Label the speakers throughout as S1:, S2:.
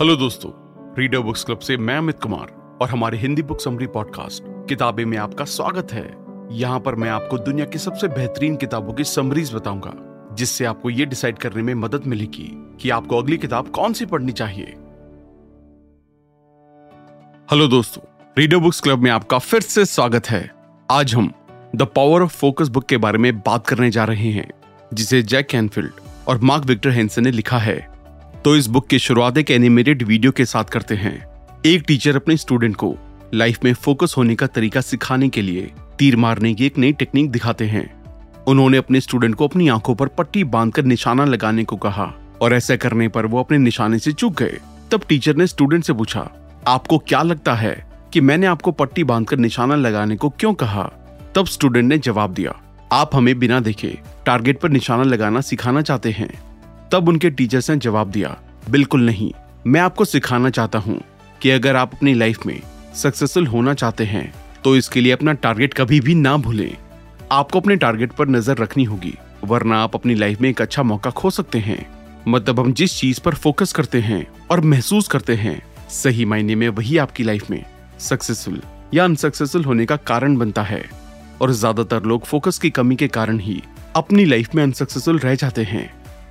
S1: Hello दोस्तों reader books club से मैं अमित कुमार और हमारे हिंदी बुक समरी पॉडकास्ट किताबें में आपका स्वागत है। यहाँ पर मैं आपको दुनिया की सबसे बेहतरीन किताबों की समरीज बताऊँगा, जिससे आपको ये डिसाइड करने में मदद मिलेगी कि आपको अगली किताब कौन सी पढ़नी चाहिए। हेलो दोस्तों रीडर बुक्स क्लब में आपका फिर से स्वागत है। आज हम the power of focus book के बारे में बात करने जा रहे हैं, जिसे जैक कैनफील्ड और मार्क विक्टर हेंसन ने लिखा है। तो इस बुक की शुरुआत एक एनिमेटेड वीडियो के साथ करते हैं। एक टीचर अपने स्टूडेंट को लाइफ में फोकस होने का तरीका सिखाने के लिए तीर मारने की एक नई टेक्निक दिखाते हैं। उन्होंने अपने स्टूडेंट को अपनी आँखों पर पट्टी बांधकर निशाना लगाने को कहा और ऐसा करने पर वो अपने निशाने से चूक गए। तब टीचर ने स्टूडेंट से पूछा, आपको क्या लगता है कि मैंने आपको पट्टी बांधकर निशाना लगाने को क्यों कहा? तब स्टूडेंट ने जवाब दिया, आप हमें बिना देखे टारगेट पर निशाना लगाना सिखाना चाहते हैं। तब उनके टीचर्स ने जवाब दिया, बिल्कुल नहीं। मैं आपको सिखाना चाहता हूँ कि अगर आप अपनी लाइफ में सक्सेसफुल होना चाहते हैं तो इसके लिए अपना टारगेट कभी भी ना भूलें। आपको अपने टारगेट पर नज़र रखनी होगी, वरना आप अपनी लाइफ में एक अच्छा मौका खो सकते हैं। मतलब हम जिस चीज़ पर फोकस करते हैं और महसूस करते हैं, सही मायने में वही आपकी लाइफ में सक्सेसफुल या अनसक्सेसफुल होने का कारण बनता है। और ज़्यादातर लोग फोकस की कमी के कारण ही अपनी लाइफ में अनसक्सेसफुल रह जाते हैं।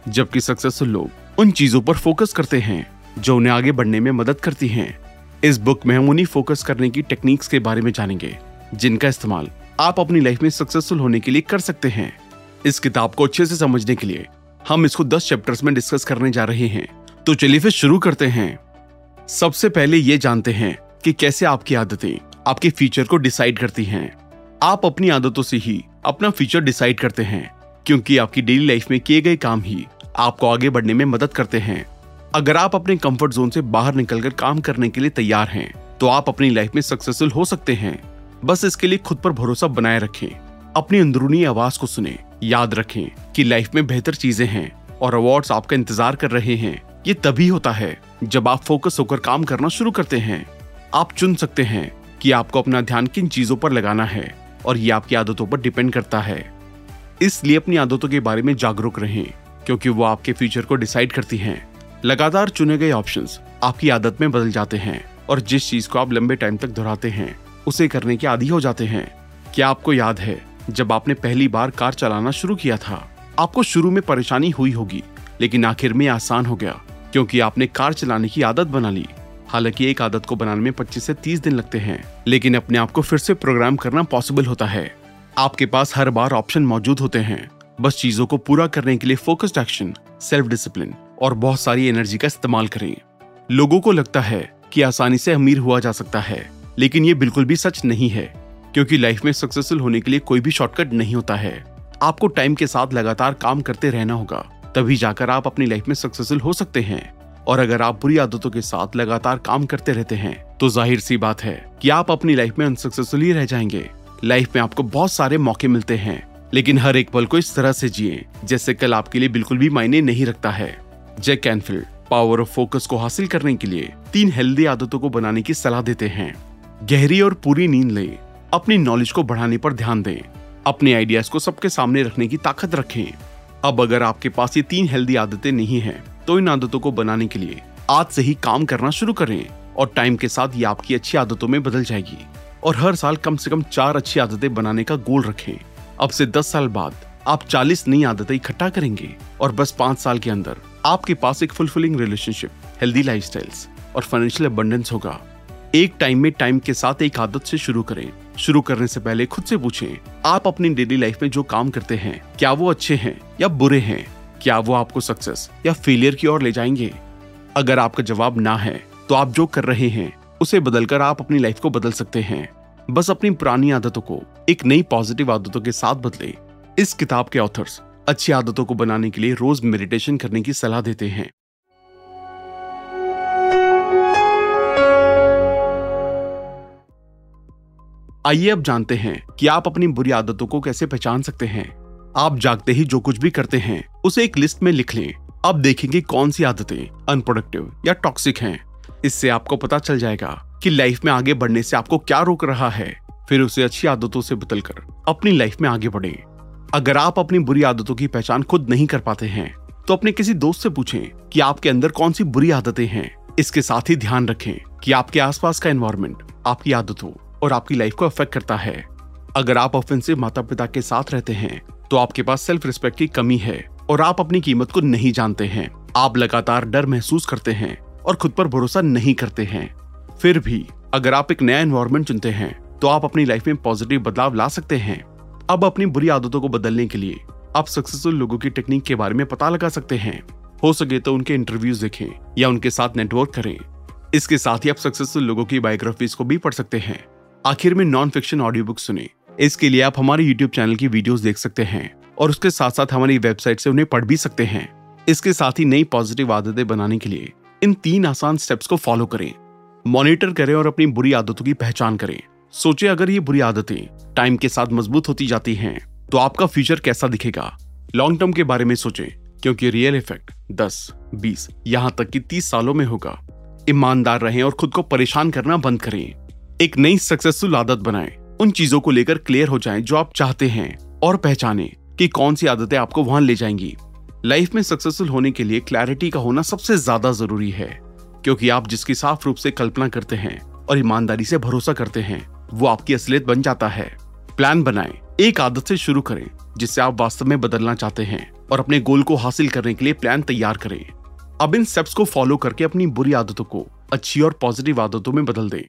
S1: जबकि सक्सेसफुल लोग उन चीज़ों पर फोकस करते हैं, जो उन्हें आगे बढ़ने में मदद करती हैं। इस बुक में हम उन्हीं फोकस करने की टेक्निक्स के बारे में जानेंगे, जिनका इस्तेमाल आप अपनी लाइफ में सक्सेसफुल होने के लिए कर सकते हैं। इस किताब को अच्छे से समझने के लिए हम इसको दस चैप्टर्स में डिस्कस करने जा रहे हैं। तो चलिए फिर शुरू करते हैं। सबसे पहले ये जानते हैं कि कैसे आपकी आदतें आपके फ्यूचर को डिसाइड करती हैं। आप अपनी आदतों से ही अपना फ्यूचर डिसाइड करते हैं, क्योंकि आपकी डेली लाइफ में किए गए काम ही आपको आगे बढ़ने में मदद करते हैं। अगर आप अपने कंफर्ट जोन से बाहर निकलकर काम करने के लिए तैयार हैं तो आप अपनी लाइफ में सक्सेसफुल हो सकते हैं। बस इसके लिए खुद पर भरोसा बनाए रखें। अपनी अंदरूनी आवाज़ को सुने। याद रखें कि लाइफ में बेहतर चीज़ें हैं और अवार्ड्स आपका इंतज़ार कर रहे हैं। ये तभी होता है जब आप फोकस होकर काम करना शुरू करते हैं। आप चुन सकते हैं कि आपको अपना ध्यान किन चीज़ों पर लगाना है और ये आपकी आदतों पर डिपेंड करता है। इसलिए अपनी आदतों के बारे में जागरूक रहें। क्योंकि वो आपके फ्यूचर को डिसाइड करती हैं। लगातार चुने गए ऑप्शंस आपकी आदत में बदल जाते हैं और जिस चीज़ को आप लंबे टाइम तक दोहराते हैं, उसे करने के आदि हो जाते हैं। क्या आपको याद है, जब आपने पहली बार कार चलाना शुरू किया था? आपको शुरू में परेशानी हुई होगी, लेकिन आखिर में आसान हो गया, क्योंकि आपने कार चलाने की आदत बना ली। हालाँकि एक आदत को बनाने में 25 से 30 दिन लगते हैं, लेकिन अपने आप को फिर से प्रोग्राम करना पॉसिबल होता है। आपके पास हर बार ऑप्शन मौजूद होते हैं। बस चीज़ों को पूरा करने के लिए फोकस्ड एक्शन सेल्फ डिसिप्लिन और बहुत सारी एनर्जी का इस्तेमाल करें। लोगों को लगता है कि आसानी से अमीर हुआ जा सकता है, लेकिन ये बिल्कुल भी सच नहीं है, क्योंकि लाइफ में सक्सेसफुल होने के लिए कोई भी शॉर्टकट नहीं होता है। आपको टाइम के साथ लगातार काम करते रहना होगा, तभी जाकर आप अपनी लाइफ में सक्सेसफुल हो सकते हैं। और अगर आप बुरी आदतों के साथ लगातार काम करते रहते हैं तो ज़ाहिर सी बात है कि आप अपनी लाइफ में अनसक्सेसफुल ही रह जाएँगे। लाइफ में आपको बहुत सारे मौके मिलते हैं। लेकिन हर एक पल को इस तरह से जिए जैसे कल आपके लिए बिल्कुल भी मायने नहीं रखता है। Jack Canfield power of focus को हासिल करने के लिए तीन हेल्दी आदतों को बनाने की सलाह देते हैं। गहरी और पूरी नींद ले अपनी नॉलेज को बढ़ाने पर ध्यान दें अपने आइडियाज़ को सबके सामने रखने की ताकत रखें। अब अगर आपके पास ये तीन हेल्दी आदतें नहीं हैं, तो इन आदतों को बनाने के लिए आज से ही काम करना शुरू करें और टाइम के साथ ये आपकी अच्छी आदतों में बदल जाएगी। और हर साल कम से कम चार अच्छी आदतें बनाने का गोल रखें। अब से दस साल बाद आप चालीस नई आदतें इकट्ठा करेंगे और बस पाँच साल के अंदर आपके पास एक फुलफिलिंग रिलेशनशिप हेल्दी लाइफ और फाइनेंशियल अबंडेंस होगा। एक टाइम में टाइम के साथ एक आदत से शुरू करें। शुरू करने से पहले खुद से पूछें, आप अपनी डेली लाइफ में जो काम करते हैं, क्या वो अच्छे हैं या बुरे हैं? क्या वो आपको सक्सेस या फेलियर की ओर ले जाएँगे? अगर आपका जवाब ना है तो आप जो कर रहे हैं, उसे बदलकर आप अपनी लाइफ को बदल सकते हैं। बस अपनी पुरानी आदतों को एक नई पॉजिटिव आदतों के साथ बदले। इस किताब के ऑथर्स अच्छी आदतों को बनाने के लिए रोज मेडिटेशन करने की सलाह देते हैं। आइए अब जानते हैं कि आप अपनी बुरी आदतों को कैसे पहचान सकते हैं। आप जागते ही जो कुछ भी करते हैं, उसे एक लिस्ट में लिख लें। अब देखेंगे कौन सी आदतें अनप्रोडक्टिव या टॉक्सिक हैं। इससे आपको पता चल जाएगा कि लाइफ में आगे बढ़ने से आपको क्या रोक रहा है? फिर उसे अच्छी आदतों से बदलकर अपनी लाइफ में आगे बढ़े। अगर आप अपनी बुरी आदतों की पहचान खुद नहीं कर पाते हैं तो अपने किसी दोस्त से पूछें कि आपके अंदर कौन सी बुरी आदतें हैं। इसके साथ ही ध्यान रखें कि आपके आसपास का एनवायरमेंट आपकी आदतों और आपकी लाइफ को अफेक्ट करता है। अगर आप ऑफेंसिव माता पिता के साथ रहते हैं तो आपके पास सेल्फ रिस्पेक्ट की कमी है और आप अपनी कीमत को नहीं जानते हैं। आप लगातार डर महसूस करते हैं और खुद पर भरोसा नहीं करते हैं। फिर भी, अगर आप एक नया एनवायरमेंट चुनते हैं तो आप अपनी लाइफ में पॉजिटिव बदलाव ला सकते हैं। अब अपनी बुरी आदतों को बदलने के लिए, आप सक्सेसफुल लोगों की टेक्निक के बारे में पता लगा सकते हैं। हो सके तो उनके इंटरव्यूज़ देखें, या उनके साथ नेटवर्क करें। इसके साथ ही आप सक्सेसफुल लोगों की बायोग्राफीज को भी पढ़ सकते हैं। आखिर में नॉन फिक्शन ऑडियो बुक सुने। इसके लिए आप हमारे यूट्यूब चैनल की वीडियोस देख सकते हैं, और उसके साथ साथ हमारी वेबसाइट से उन्हें पढ़ भी सकते हैं। इसके साथ ही नई पॉजिटिव आदतें बनाने के लिए, इन तीन आसान स्टेप्स को फॉलो करें। मॉनिटर करें और अपनी बुरी आदतों की पहचान करें। सोचे अगर ये बुरी आदतें टाइम के साथ मज़बूत होती जाती हैं तो आपका फ्यूचर कैसा दिखेगा? लॉन्ग टर्म के बारे में सोचें क्योंकि रियल इफ़ेक्ट 10, 20 यहाँ तक कि 30 सालों में होगा। ईमानदार रहें और खुद को परेशान करना बंद करें। एक नई सक्सेसफुल आदत बनाएँ। उन चीज़ों को लेकर क्लियर हो जाएँ जो आप चाहते हैं और पहचानें कि कौन सी आदतें आपको वहाँ ले जाएँगी। लाइफ में सक्सेसफुल होने के लिए क्लैरिटी का होना सबसे ज़्यादा ज़रूरी है। क्योंकि आप जिसकी साफ़ रूप से कल्पना करते हैं और ईमानदारी से भरोसा करते हैं, वो आपकी असलियत बन जाता है। प्लान बनाएँ। एक आदत से शुरू करें, जिससे आप वास्तव में बदलना चाहते हैं और अपने गोल को हासिल करने के लिए प्लान तैयार करें। अब इन स्टेप्स को फॉलो करके अपनी बुरी आदतों को अच्छी और पॉजिटिव आदतों में बदल दें।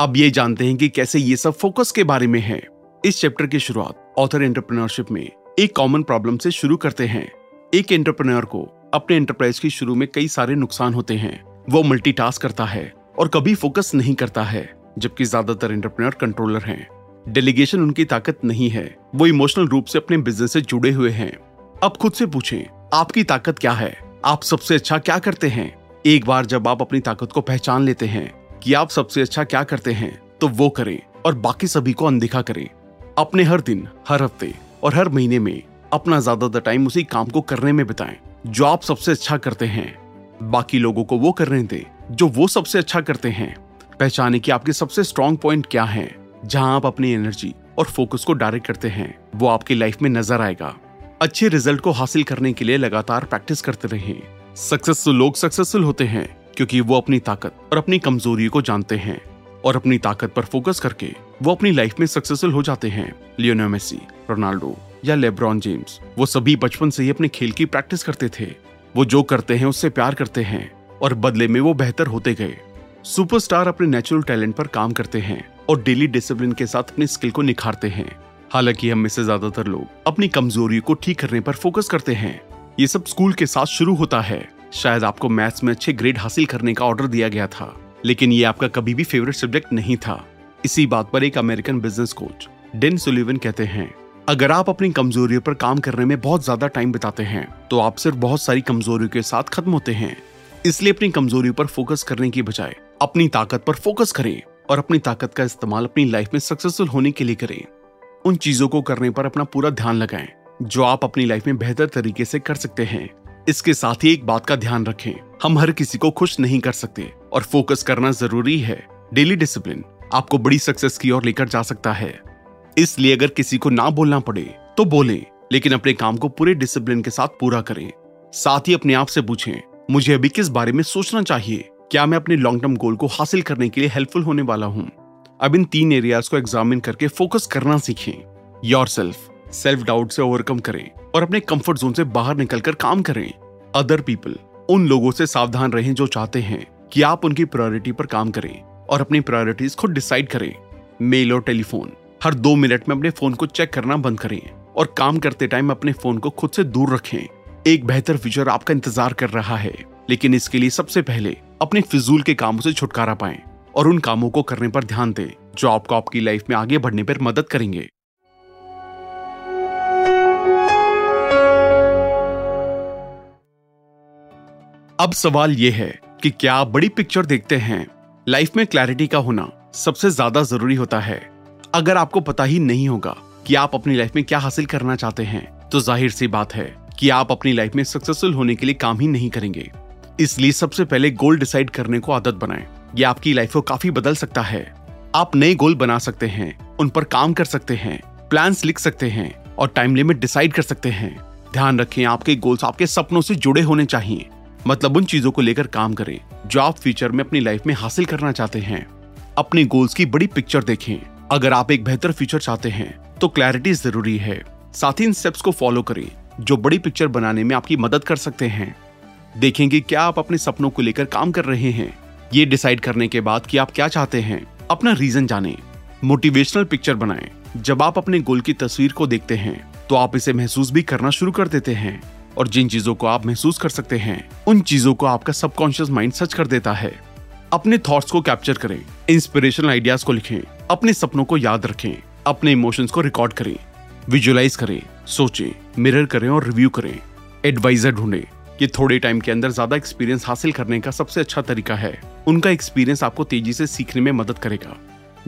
S1: अब ये जानते हैं कि कैसे ये सब फोकस के बारे में है। इस चैप्टर की शुरुआत ऑथर एंटरप्रेन्योरशिप में एक कॉमन प्रॉब्लम से शुरू करते हैं। एक एंटरप्रेन्योर को अपने एंटरप्राइज की शुरू में कई सारे नुकसान होते हैं। वो मल्टीटास्क करता है और कभी फोकस नहीं करता है, जबकि ज़्यादातर एंटरप्रेन्योर कंट्रोलर हैं। डेलीगेशन उनकी ताकत नहीं है। वो इमोशनल रूप से अपने बिज़नेस से जुड़े हुए हैं। अब खुद से पूछें, आपकी ताकत क्या है? आप सबसे अच्छा क्या करते हैं? एक बार जब आप अपनी ताकत को पहचान लेते हैं कि आप सबसे अच्छा क्या करते हैं तो वो करें और बाकी सभी को अनदेखा करें। अपने हर दिन, हर हफ़्ते और हर महीने में अपना ज़्यादातर टाइम उसी काम को करने में बिताएँ, जो आप सबसे अच्छा करते हैं। बाकी लोगों को वो करने दें, जो वो सबसे अच्छा करते हैं। पहचाने कि आपके सबसे स्ट्रॉन्ग पॉइंट क्या हैं, जहाँ आप अपनी एनर्जी और फोकस को डायरेक्ट करते हैं, वो आपकी लाइफ में नज़र आएगा। अच्छे रिज़ल्ट को हासिल करने के लिए लगातार प्रैक्टिस करते रहें। सक्सेसफुल लोग सक्सेसफुल होते हैं, क्योंकि वो अपनी ताकत और अपनी कमज़ोरी को जानते हैं और अपनी ताकत पर फोकस करके वो अपनी लाइफ में सक्सेसफुल हो जाते हैं लियोनो मेसी रोनाल्डो या लेब्रॉन जेम्स वो सभी बचपन से ही अपने खेल की प्रैक्टिस करते थे। वो जो करते हैं, उससे प्यार करते हैं और बदले में वो बेहतर होते गए। सुपरस्टार अपने नेचुरल टैलेंट पर काम करते हैं और डेली डिसिप्लिन के साथ अपनी स्किल को निखारते हैं। हालाँकि हम में से ज़्यादातर लोग अपनी कमजोरियों को ठीक करने पर फोकस करते हैं। ये सब स्कूल के साथ शुरू होता है। शायद आपको मैथ्स में अच्छे ग्रेड हासिल करने का ऑर्डर दिया गया था, लेकिन ये आपका कभी भी फेवरेट सब्जेक्ट नहीं था। इसी बात पर एक American business coach Dan Sullivan कहते हैं, अगर आप अपनी कमजोरियों पर काम करने में बहुत ज़्यादा टाइम बिताते हैं तो आप सिर्फ़ बहुत सारी कमजोरियों के साथ खत्म होते हैं। इसलिए अपनी कमजोरियों पर फोकस करने की बजाय, अपनी ताकत पर फोकस करें और अपनी ताकत का इस्तेमाल अपनी लाइफ में सक्सेसफुल होने के लिए करें। उन चीज़ों को करने पर अपना पूरा ध्यान लगाएँ, जो आप अपनी लाइफ में बेहतर तरीके से कर सकते हैं। इसके साथ ही एक बात का ध्यान रखें, हम हर किसी को खुश नहीं कर सकते और फोकस करना ज़रूरी है। डेली डिसिप्लिन आपको बड़ी सक्सेस की ओर लेकर जा सकता है। इसलिए अगर किसी को ना बोलना पड़े तो बोले, लेकिन अपने काम को पूरे डिसिप्लिन के साथ पूरा करें। साथ ही अपने आप से पूछें, मुझे अभी किस बारे में सोचना चाहिए? क्या मैं अपने लॉन्ग टर्म गोल को हासिल करने के लिए हेल्पफुल होने वाला हूँ? अब इन तीन एरियाज़ को एग्जामिन करके फोकस करना सीखें। योर सेल्फ सेल्फ डाउट से ओवरकम करें और अपने कंफर्ट जोन से बाहर निकलकर काम करें। अदर पीपल उन लोगों से सावधान रहें जो चाहते हैं कि आप उनकी प्रायोरिटी पर काम करें। और अपनी प्रायोरिटीज खुद डिसाइड करें। मेल और टेलीफोन हर दो मिनट में अपने फ़ोन को चेक करना बंद करें और काम करते टाइम अपने फ़ोन को खुद से दूर रखें। एक बेहतर फ्यूचर आपका इंतज़ार कर रहा है, लेकिन इसके लिए सबसे पहले अपने फिजूल के कामों से छुटकारा पाएँ और उन कामों को करने पर ध्यान दें, जो आपको आपकी लाइफ में आगे बढ़ने पर मदद करेंगे। अब सवाल यह है कि क्या आप बड़ी पिक्चर देखते हैं? लाइफ में क्लैरिटी का होना सबसे ज़्यादा ज़रूरी होता है। अगर आपको पता ही नहीं होगा कि आप अपनी लाइफ में क्या हासिल करना चाहते हैं तो ज़ाहिर सी बात है कि आप अपनी लाइफ में सक्सेसफुल होने के लिए काम ही नहीं करेंगे। इसलिए सबसे पहले गोल डिसाइड करने को आदत बनाएँ। यह आपकी लाइफ को काफ़ी बदल सकता है। आप नए गोल बना सकते हैं, उन पर काम कर सकते हैं प्लान्स लिख सकते हैं और टाइम लिमिट डिसाइड कर सकते हैं। ध्यान रखें, आपके गोल्स आपके सपनों से जुड़े होने चाहिए। मतलब उन चीज़ों को लेकर काम करें, जो आप फ्यूचर में अपनी लाइफ में हासिल करना चाहते हैं। अपने गोल्स की बड़ी पिक्चर देखें। अगर आप एक बेहतर फ्यूचर चाहते हैं तो क्लैरिटी ज़रूरी है। साथ ही इन स्टेप्स को फॉलो करें, जो बड़ी पिक्चर बनाने में आपकी मदद कर सकते हैं। देखेंगे क्या आप अपने सपनों को लेकर काम कर रहे हैं। ये डिसाइड करने के बाद कि आप क्या चाहते हैं। अपना रीजन जाने। मोटिवेशनल पिक्चर बनाएँ। जब आप अपने गोल की तस्वीर को देखते हैं तो आप इसे महसूस भी करना शुरू कर देते हैं। और जिन चीज़ों को आप महसूस कर सकते हैं, उन चीज़ों को आपका सबकॉन्शियस माइंड सच कर देता है। अपने थॉट्स को कैप्चर करें इंस्पिरेशनल आइडियाज़ को लिखें, अपने सपनों को याद रखें, अपने इमोशंस को रिकॉर्ड करें विजुअलाइज करें, सोचें मिरर करें और रिव्यू करें। एडवाइजर ढूंढें ये थोड़े टाइम के अंदर ज़्यादा एक्सपीरियंस हासिल करने का सबसे अच्छा तरीका है। उनका एक्सपीरियंस आपको तेज़ी से सीखने में मदद करेगा।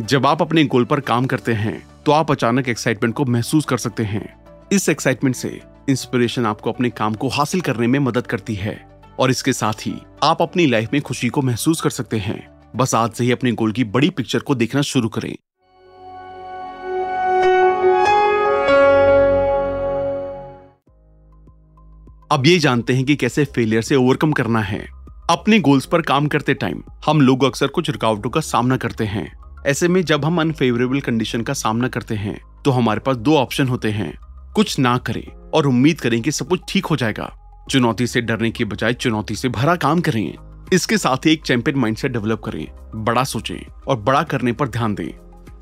S1: जब आप अपने गोल पर काम करते हैं तो आप अचानक एक्साइटमेंट को महसूस कर सकते हैं। इस एक्साइटमेंट से इंस्पिरेशन आपको अपने काम को हासिल करने में मदद करती है। और इसके साथ ही आप अपनी लाइफ में खुशी को महसूस कर सकते हैं। बस आज से ही अपने गोल की बड़ी पिक्चर को देखना शुरू करें। अब ये जानते हैं कि कैसे फेलियर से ओवरकम करना है। अपने गोल्स पर काम करते टाइम हम लोग अक्सर कुछ रुकावटों का सामना करते हैं। ऐसे में जब हम अनफेवरेबल कंडीशन का सामना करते हैं तो हमारे पास दो ऑप्शन होते हैं। कुछ ना करें और उम्मीद करें कि सब कुछ ठीक हो जाएगा। चुनौती से डरने के बजाय चुनौती से भरा काम करें। इसके साथ ही एक चैंपियन माइंडसेट डेवलप करें। बड़ा सोचें और बड़ा करने पर ध्यान दें।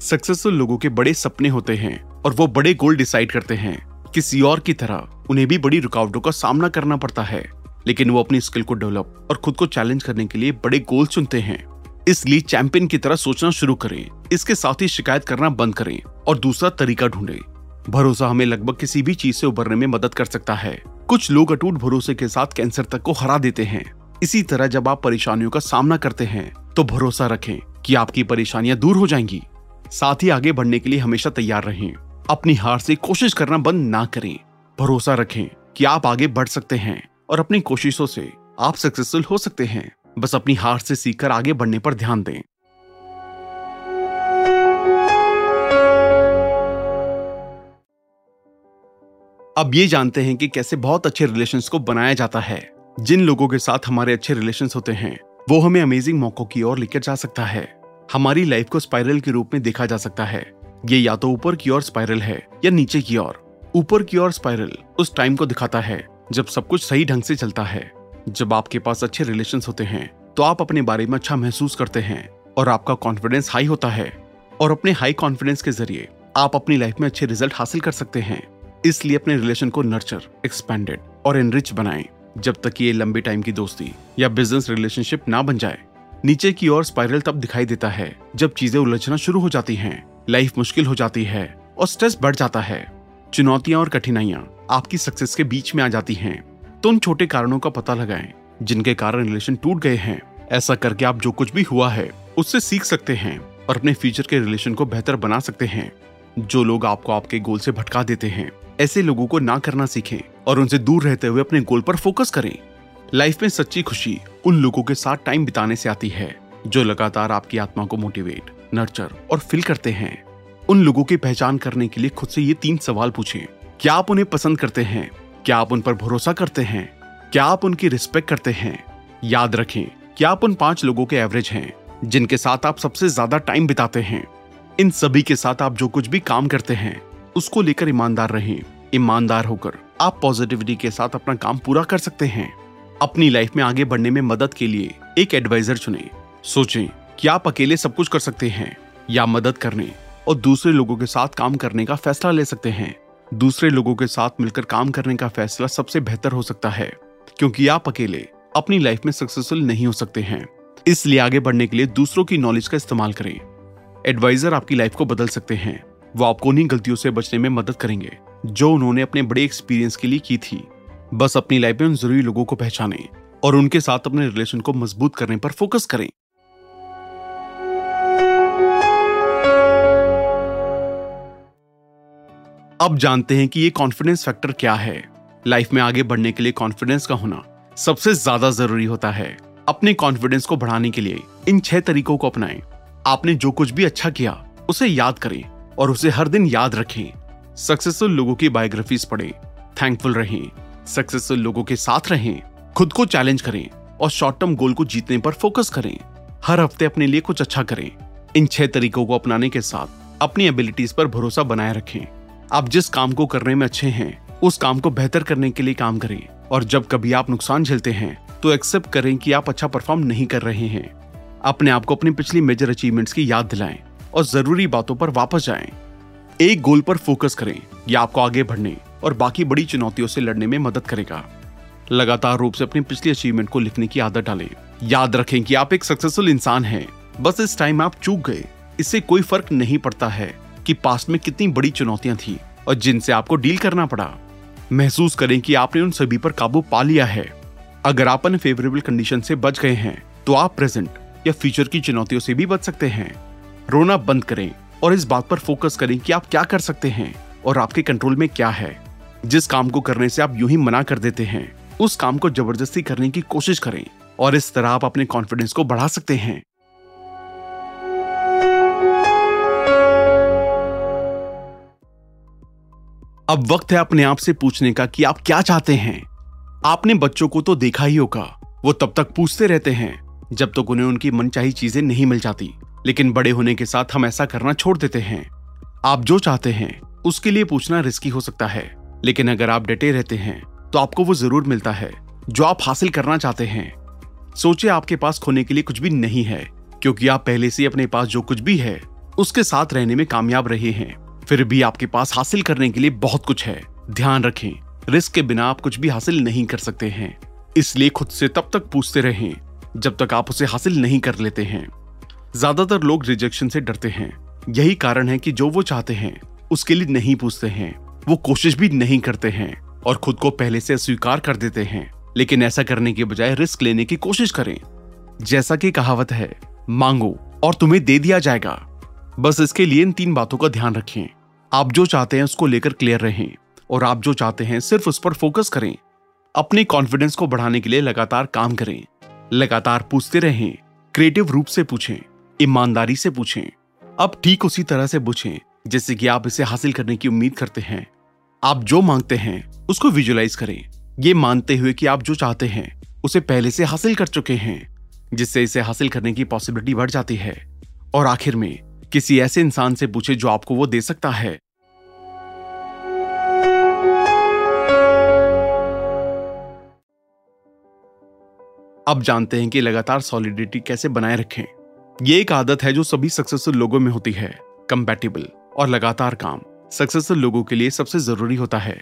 S1: सक्सेसफुल लोगों के बड़े सपने होते हैं और वो बड़े गोल डिसाइड करते हैं। किसी और की तरह उन्हें भी बड़ी रुकावटों का सामना करना पड़ता है। लेकिन वो अपनी स्किल को डेवलप और खुद को चैलेंज करने के लिए बड़े गोल चुनते हैं। इसलिए चैंपियन की तरह सोचना शुरू करें। इसके साथ ही शिकायत करना बंद करें और दूसरा तरीका ढूंढें। भरोसा हमें लगभग किसी भी चीज़ से उबरने में मदद कर सकता है। कुछ लोग अटूट भरोसे के साथ कैंसर तक को हरा देते हैं। इसी तरह जब आप परेशानियों का सामना करते हैं तो भरोसा रखें कि आपकी परेशानियाँ दूर हो जाएँगी। साथ ही आगे बढ़ने के लिए हमेशा तैयार रहें। अपनी हार से कोशिश करना बंद ना करें। भरोसा रखें कि आप आगे बढ़ सकते हैं और अपनी कोशिशों से आप सक्सेसफुल हो सकते हैं। बस अपनी हार से सीखकर आगे बढ़ने पर ध्यान दें। अब ये जानते हैं कि कैसे बहुत अच्छे रिलेशंस को बनाया जाता है। जिन लोगों के साथ हमारे अच्छे रिलेशंस होते हैं, वो हमें अमेजिंग मौकों की ओर लेकर जा सकता है। हमारी लाइफ को स्पाइरल के रूप में देखा जा सकता है। ये या तो ऊपर की ओर स्पाइरल है, या नीचे की ओर। ऊपर की ओर स्पाइरल उस टाइम को दिखाता है, जब सब कुछ सही ढंग से चलता है। जब आपके पास अच्छे रिलेशन होते हैं तो आप अपने बारे में अच्छा महसूस करते हैं, और आपका कॉन्फिडेंस हाई होता है। और अपने हाई कॉन्फिडेंस के ज़रिए आप अपनी लाइफ में अच्छे रिज़ल्ट हासिल कर सकते हैं। इसलिए अपने रिलेशन को नर्चर एक्सपेंडेड और एनरिच बनाएँ, जब तक ये लंबे टाइम की दोस्ती या बिज़नेस रिलेशनशिप ना बन जाए। नीचे की ओर स्पाइरल तब दिखाई देता है, जब चीज़ें उलझना शुरू हो जाती हैं लाइफ मुश्किल हो जाती है और स्ट्रेस बढ़ जाता है। चुनौतियाँ और कठिनाइयाँ आपकी सक्सेस के बीच में आ जाती हैं। तो उन छोटे कारणों का पता लगाएँ, जिनके कारण रिलेशन टूट गए हैं। ऐसा करके आप जो कुछ भी हुआ है, उससे सीख सकते हैं और अपने फ्यूचर के रिलेशन को बेहतर बना सकते हैं। जो लोग आपको आपके गोल से भटका देते हैं ऐसे लोगों को ना करना सीखें और उनसे दूर रहते हुए अपने गोल पर फोकस करें। लाइफ में सच्ची खुशी उन लोगों के साथ टाइम बिताने से आती है, जो लगातार आपकी आत्मा को मोटिवेट, नर्चर और फिल करते हैं। उन लोगों की पहचान करने के लिए खुद से ये तीन सवाल पूछें। क्या आप उन्हें पसंद करते हैं? क्या आप उन पर भरोसा करते हैं? क्या आप उनकी रिस्पेक्ट करते हैं? याद रखें, क्या आप उन पाँच लोगों के एवरेज हैं, जिनके साथ आप सबसे ज़्यादा टाइम बिताते हैं? इन सभी के साथ आप जो कुछ भी काम करते हैं, उसको लेकर ईमानदार रहें। ईमानदार होकर आप पॉजिटिविटी के साथ अपना काम पूरा कर सकते हैं। अपनी लाइफ में आगे बढ़ने में मदद के लिए एक एडवाइजर चुने। सोचें कि आप अकेले सब कुछ कर सकते हैं या मदद करने और दूसरे लोगों के साथ काम करने का फैसला ले सकते हैं। दूसरे लोगों के साथ मिलकर काम करने का फैसला सबसे बेहतर हो सकता है, क्योंकि आप अकेले अपनी लाइफ में सक्सेसफुल नहीं हो सकते हैं। इसलिए आगे बढ़ने के लिए दूसरों की नॉलेज का इस्तेमाल करें। एडवाइजर आपकी लाइफ को बदल सकते हैं। वो आपको उन्हीं गलतियों से बचने में मदद करेंगे। जो उन्होंने अपने बड़े एक्सपीरियंस के लिए की थी। बस अपनी लाइफ में उन ज़रूरी लोगों को पहचाने और उनके साथ अपने रिलेशन को मज़बूत करने पर फोकस करें। अब जानते हैं कि ये कॉन्फिडेंस फैक्टर क्या है। लाइफ में आगे बढ़ने के लिए कॉन्फिडेंस का होना सबसे ज़्यादा ज़रूरी होता है। अपने कॉन्फिडेंस को बढ़ाने के लिए इन छह तरीकों को अपनाएँ। आपने जो कुछ भी अच्छा किया, उसे याद करें और उसे हर दिन याद रखें। सक्सेसफुल लोगों की बायोग्राफीज पढ़ें थैंकफुल रहें सक्सेसफुल लोगों के साथ रहें, खुद को चैलेंज करें और शॉर्ट टर्म गोल को जीतने पर फोकस करें। हर हफ़्ते अपने लिए कुछ अच्छा करें। इन छह तरीकों को अपनाने के साथ अपनी एबिलिटीज पर भरोसा बनाए रखें। आप जिस काम को करने में अच्छे हैं, उस काम को बेहतर करने के लिए काम करें। और जब कभी आप नुकसान झेलते हैं तो एक्सेप्ट करें कि आप अच्छा परफॉर्म नहीं कर रहे हैं। अपने आप को अपनी पिछली मेजर अचीवमेंट्स की याद दिलाएँ और ज़रूरी बातों पर वापस जाएँ। एक गोल पर फोकस करें यह आपको आगे बढ़ने और बाकी बड़ी चुनौतियों से लड़ने में मदद करेगा। लगातार रूप से अपनी पिछली अचीवमेंट को लिखने की आदत डालें। याद रखें कि आप एक सक्सेसफुल इंसान हैं। बस इस टाइम आप चूक गए। इससे कोई फ़र्क नहीं पड़ता है कि पास्ट में कितनी बड़ी चुनौतियाँ थी और जिनसे आपको डील करना पड़ा। महसूस करें कि आपने उन सभी पर काबू पा लिया है। अगर आप अनफेवरेबल कंडीशन से बच गए हैं तो आप प्रेजेंट या फ्यूचर की चुनौतियों से भी बच सकते हैं। रोना बंद करें। और इस बात पर फोकस करें कि आप क्या कर सकते हैं और आपके कंट्रोल में क्या है। जिस काम को करने से आप यूँ ही मना कर देते हैं, उस काम को ज़बरदस्ती करने की कोशिश करें और इस तरह आप अपने कॉन्फिडेंस को बढ़ा सकते हैं। अब वक्त है अपने आप से पूछने का कि आप क्या चाहते हैं। आपने बच्चों को तो देखा ही होगा, वो तब तक पूछते रहते हैं जब तक उन्हें उनकी मनचाही चीज़ें नहीं मिल जाती। लेकिन बड़े होने के साथ हम ऐसा करना छोड़ देते हैं। आप जो चाहते हैं, उसके लिए पूछना रिस्की हो सकता है। लेकिन अगर आप डटे रहते हैं तो आपको वो ज़रूर मिलता है, जो आप हासिल करना चाहते हैं। सोचे आपके पास खोने के लिए कुछ भी नहीं है, क्योंकि आप पहले से अपने पास जो कुछ भी है, उसके साथ रहने में कामयाब रहे हैं। फिर भी आपके पास हासिल करने के लिए बहुत कुछ है। ध्यान रखें रिस्क के बिना आप कुछ भी हासिल नहीं कर सकते हैं। इसलिए खुद से तब तक पूछते रहें, जब तक आप उसे हासिल नहीं कर लेते हैं। ज़्यादातर लोग रिजेक्शन से डरते हैं। यही कारण है कि जो वो चाहते हैं, उसके लिए नहीं पूछते हैं। वो कोशिश भी नहीं करते हैं और खुद को पहले से स्वीकार कर देते हैं। लेकिन ऐसा करने के बजाय रिस्क लेने की कोशिश करें। जैसा कि कहावत है, मांगो और तुम्हें दे दिया जाएगा। बस इसके लिए इन तीन बातों का ध्यान रखें। आप जो चाहते हैं, उसको लेकर क्लियर रहें और आप जो चाहते हैं, सिर्फ़ उस पर फोकस करें। अपने कॉन्फिडेंस को बढ़ाने के लिए लगातार काम करें। लगातार पूछते रहें। क्रिएटिव रूप से पूछें। ईमानदारी से पूछें। अब ठीक उसी तरह से पूछें जैसे कि आप इसे हासिल करने की उम्मीद करते हैं। आप जो मांगते हैं, उसको विजुलाइज करें। ये मानते हुए कि आप जो चाहते हैं, उसे पहले से हासिल कर चुके हैं, जिससे इसे हासिल करने की पॉसिबिलिटी बढ़ जाती है। और आखिर में, किसी ऐसे इंसान से पूछे जो आपको वो दे सकता है। अब जानते हैं कि लगातार सॉलिडिटी कैसे बनाए रखें। ये एक आदत है जो सभी सक्सेसफुल लोगों में होती है। कंपेटेबल और लगातार काम सक्सेसफुल लोगों के लिए सबसे ज़रूरी होता है।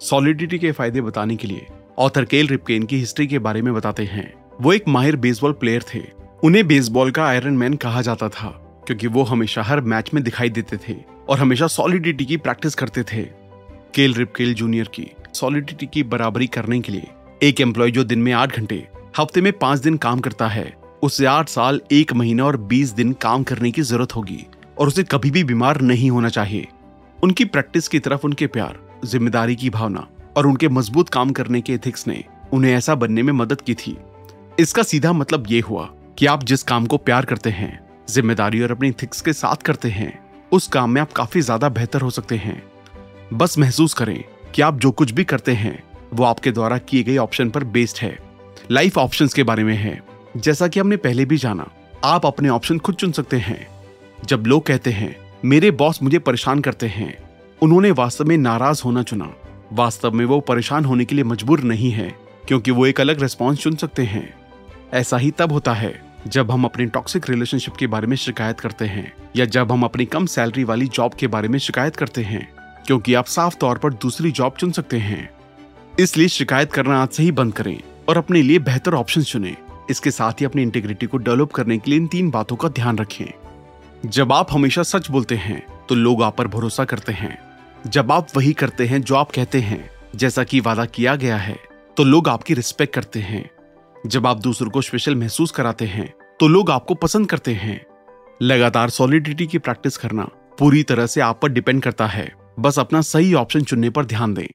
S1: सॉलिडिटी के फ़ायदे बताने के लिए ऑथर केल रिपकेन की हिस्ट्री के बारे में बताते हैं। वो एक माहिर बेसबॉल प्लेयर थे। उन्हें बेसबॉल का आयरन मैन कहा जाता था, क्योंकि वो हमेशा हर मैच में दिखाई देते थे और हमेशा सॉलिडिटी की प्रैक्टिस करते थे। केल रिपकेल जूनियर की सॉलिडिटी की बराबरी करने के लिए एक एम्प्लॉय जो दिन में आठ घंटे, हफ़्ते में पाँच दिन काम करता है उसे आठ साल, एक महीना और बीस दिन काम करने की ज़रूरत होगी और उसे कभी भी बीमार नहीं होना चाहिए। उनकी प्रैक्टिस की तरफ़ उनके प्यार, ज़िम्मेदारी की भावना और उनके मज़बूत काम करने के एथिक्स ने उन्हें ऐसा बनने में मदद की थी। इसका सीधा मतलब ये हुआ कि आप जिस काम को प्यार करते हैं, ज़िम्मेदारी और अपनी एथिक्स के साथ करते हैं, उस काम में आप काफ़ी ज़्यादा बेहतर हो सकते हैं। बस महसूस करें कि आप जो कुछ भी करते हैं, वो आपके द्वारा किए गए ऑप्शन पर बेस्ड है। लाइफ ऑप्शंस के बारे में है। जैसा कि हमने पहले भी जाना, आप अपने ऑप्शन खुद चुन सकते हैं। जब लोग कहते हैं, मेरे बॉस मुझे परेशान करते हैं, उन्होंने वास्तव में नाराज़ होना चुना। वास्तव में वो परेशान होने के लिए मजबूर नहीं है, क्योंकि वो एक अलग रिस्पॉन्स चुन सकते हैं। ऐसा ही तब होता है, जब हम अपने टॉक्सिक रिलेशनशिप के बारे में शिकायत करते हैं, या जब हम अपनी कम सैलरी वाली जॉब के बारे में शिकायत करते हैं, क्योंकि आप साफ़ तौर पर दूसरी जॉब चुन सकते हैं। इसलिए शिकायत करना आज से ही बंद करें और अपने लिए बेहतर ऑप्शन चुनें। इसके साथ ही अपनी इंटीग्रिटी को डेवलप करने के लिए इन तीन बातों का ध्यान रखें जब आप हमेशा सच बोलते हैं तो लोग आप पर भरोसा करते हैं। जब आप वही करते हैं जो आप कहते हैं, जैसा कि वादा किया गया है तो लोग आपकी रिस्पेक्ट करते हैं। जब आप दूसरों को स्पेशल महसूस कराते हैं तो लोग आपको पसंद करते हैं। लगातार सॉलिडिटी की प्रैक्टिस करना पूरी तरह से आप पर डिपेंड करता है। बस अपना सही ऑप्शन चुनने पर ध्यान दें।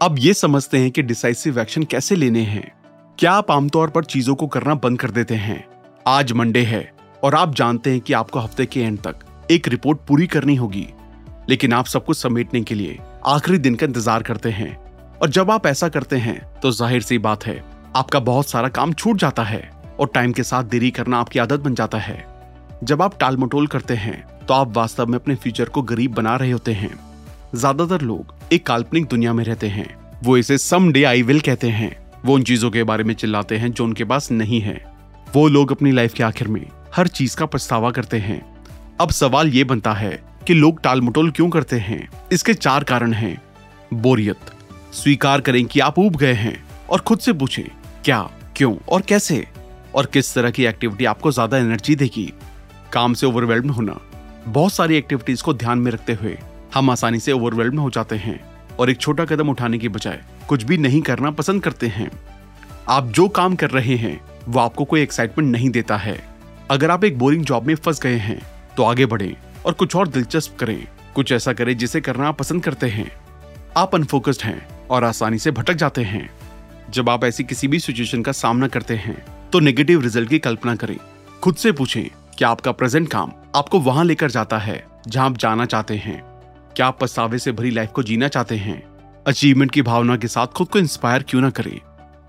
S1: अब ये समझते हैं कि डिसाइसिव एक्शन कैसे लेने हैं। क्या आप आमतौर पर चीज़ों को करना बंद कर देते हैं? आज मंडे है, और आप जानते हैं कि आपको हफ़्ते के एंड तक एक रिपोर्ट पूरी करनी होगी। लेकिन आप सब कुछ समेटने के लिए आखिरी दिन का इंतज़ार करते हैं। और जब आप ऐसा करते हैं तो ज़ाहिर सी बात है, आपका बहुत सारा काम छूट जाता है, और टाइम के साथ देरी करना आपकी आदत बन जाता है। जब आप टाल मटोल करते हैं तो आप वास्तव में अपने फ्यूचर को गरीब बना रहे होते हैं। ज़्यादातर लोग एक काल्पनिक दुनिया में रहते हैं। वो इसे सम डे आई विल कहते हैं। वो उन चीज़ों के बारे में चिल्लाते हैं जो उनके पास नहीं है। वो लोग अपनी लाइफ के आखिर में हर चीज़ का पछतावा करते हैं। अब सवाल ये बनता है कि लोग टाल मटोल क्यों करते हैं? इसके चार कारण हैं। बोरियत, स्वीकार करें कि आप उब गए हैं और खुद से पूछें, क्या, क्यों और कैसे? और किस तरह की एक्टिविटी आपको ज़्यादा एनर्जी देगी? काम से ओवरवेल्ड होना। बहुत सारी एक्टिविटीज़ को ध्यान में रखते हुए हम आसानी से ओवरवेल्ड में हो जाते हैं और एक छोटा कदम उठाने की बजाय कुछ भी नहीं करना पसंद करते हैं। आप जो काम कर रहे हैं, वो आपको कोई एक्साइटमेंट नहीं देता है। अगर आप एक बोरिंग जॉब में फंस गए हैं तो आगे बढ़े और कुछ और दिलचस्प करें। कुछ ऐसा करें जिसे करना आप पसंद करते हैं। आप अनफोकस्ड हैं और आसानी से भटक जाते हैं। जब आप ऐसी किसी भी सिचुएशन का सामना करते हैं तो नेगेटिव रिज़ल्ट की कल्पना करें। खुद से पूछें कि आपका प्रेजेंट काम आपको वहाँ लेकर जाता है, जहाँ आप जाना चाहते हैं? क्या आप पछतावे से भरी लाइफ को जीना चाहते हैं? अचीवमेंट की भावना के साथ खुद को इंस्पायर क्यों ना करें?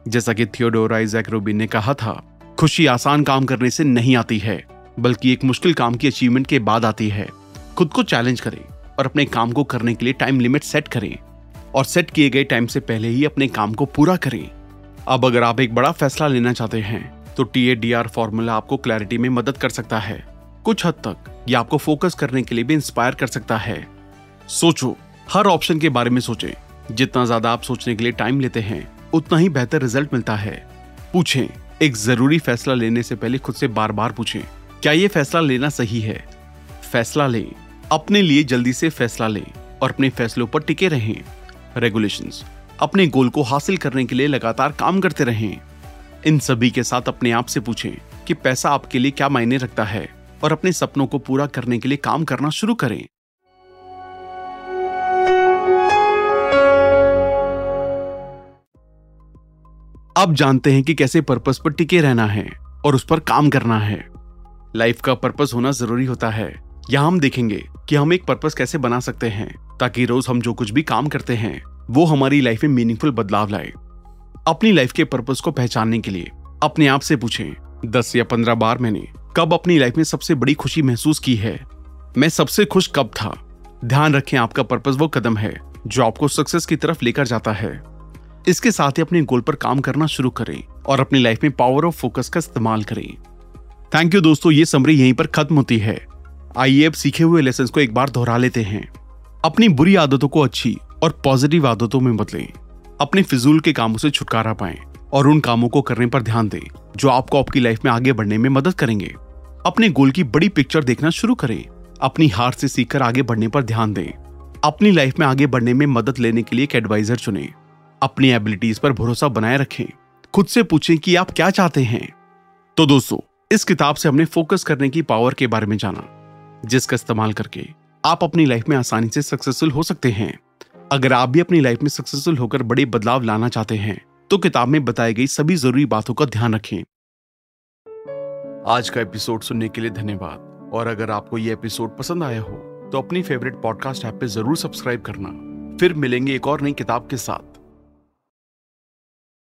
S1: जैसा कि थियोडोरा इजैक रोबिन ने कहा था, खुशी आसान काम करने से नहीं आती है, बल्कि एक मुश्किल काम की अचीवमेंट के बाद आती है। खुद को चैलेंज करें और अपने काम को करने के लिए टाइम लिमिट सेट करें और सेट किए गए टाइम से पहले ही अपने काम को पूरा करें। अब अगर आप एक बड़ा फैसला लेना चाहते हैं तो T A D R formula आपको क्लैरिटी में मदद कर सकता है। कुछ हद तक, ये आपको फोकस करने के लिए भी इंस्पायर कर सकता है। सोचो, हर ऑप्शन के बारे में सोचें। जितना ज़्यादा आप सोचने के लिए टाइम लेते हैं, उतना ही बेहतर रिज़ल्ट मिलता है। पूछें, एक ज़रूरी फैसला लेने से पहले खुद से बार बार पूछें, क्या ये फैसला लेना सही है? फैसला लें, अपने लिए जल्दी से फैसला लें और अपने फैसलों पर टिके रहें। रेगुलेशंस अपने गोल को हासिल करने के लिए लगातार काम करते रहें। इन सभी के साथ अपने आप से पूछें कि पैसा आपके लिए क्या मायने रखता है और अपने सपनों को पूरा करने के लिए काम करना शुरू करें। अब जानते हैं कि कैसे पर्पस पर टिके रहना है और उस पर काम करना है। लाइफ का पर्पस होना ज़रूरी होता है। यहाँ हम देखेंगे कि हम एक पर्पस कैसे बना सकते हैं, ताकि रोज हम जो कुछ भी काम करते हैं, वो हमारी लाइफ में मीनिंगफुल बदलाव लाए। अपनी लाइफ के पर्पस को पहचानने के लिए अपने आप से पूछें, दस या पंद्रह बार मैंने कब अपनी लाइफ में सबसे बड़ी खुशी महसूस की है? मैं सबसे खुश कब था? ध्यान रखें आपका पर्पस वो कदम है, जो आपको सक्सेस की तरफ़ लेकर जाता है। इसके साथ ही अपने गोल पर काम करना शुरू करें और अपनी लाइफ में पावर ऑफ़ फोकस का इस्तेमाल करें। थैंक यू दोस्तों, ये समरी यहीं पर खत्म होती है। आइए अब सीखे हुए लेसन को एक बार दोहरा लेते हैं। अपनी बुरी आदतों को अच्छी और पॉजिटिव आदतों में बदलें। अपने फिजूल के कामों से छुटकारा पाएँ और उन कामों को करने पर ध्यान दें, जो आपको आपकी लाइफ में आगे बढ़ने में मदद करेंगे। अपने गोल की बड़ी पिक्चर देखना शुरू करें। अपनी हार से सीखकर आगे बढ़ने पर ध्यान दें। अपनी लाइफ में आगे बढ़ने में मदद लेने के लिए एक एडवाइजर चुनें। अपनी एबिलिटीज पर भरोसा बनाए रखें। खुद से पूछें कि आप क्या चाहते हैं। तो दोस्तों, इस किताब से हमने फोकस करने की पावर के बारे में जाना, जिसका इस्तेमाल करके आप अपनी लाइफ में आसानी से सक्सेसफुल हो सकते हैं। अगर आप भी अपनी लाइफ में सक्सेसफुल होकर बड़े बदलाव लाना चाहते हैं तो किताब में बताई गई सभी ज़रूरी बातों का ध्यान रखें। आज का एपिसोड सुनने के लिए धन्यवाद। और अगर आपको ये एपिसोड पसंद आया हो तो अपनी फेवरेट पॉडकास्ट ऐप पे ज़रूर सब्सक्राइब करना। फिर मिलेंगे एक और नई किताब के साथ।